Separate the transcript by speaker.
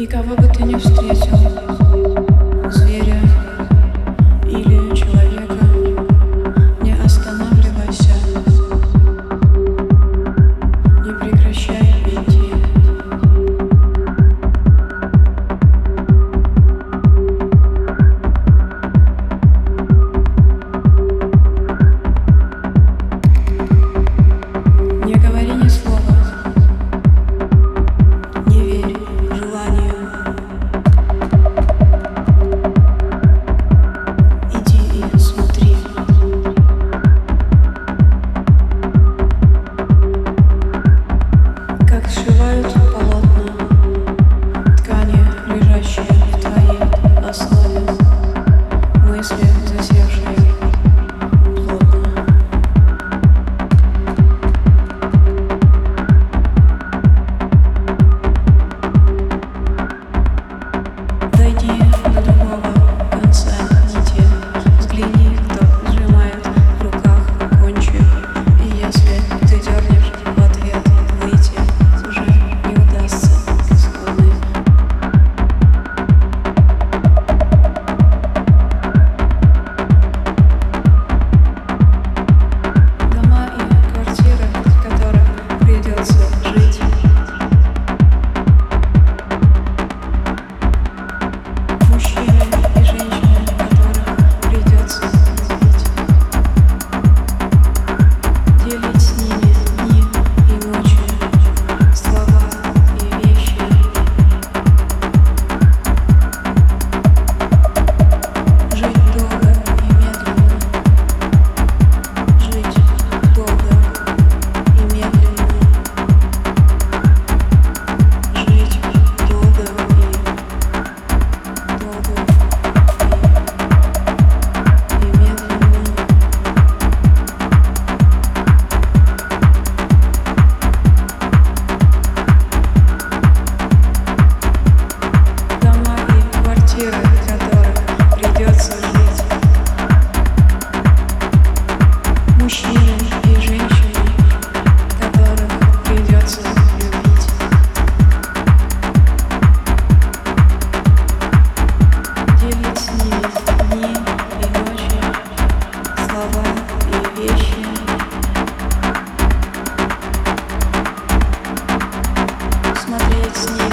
Speaker 1: И кого бы ты не встретил, Mix.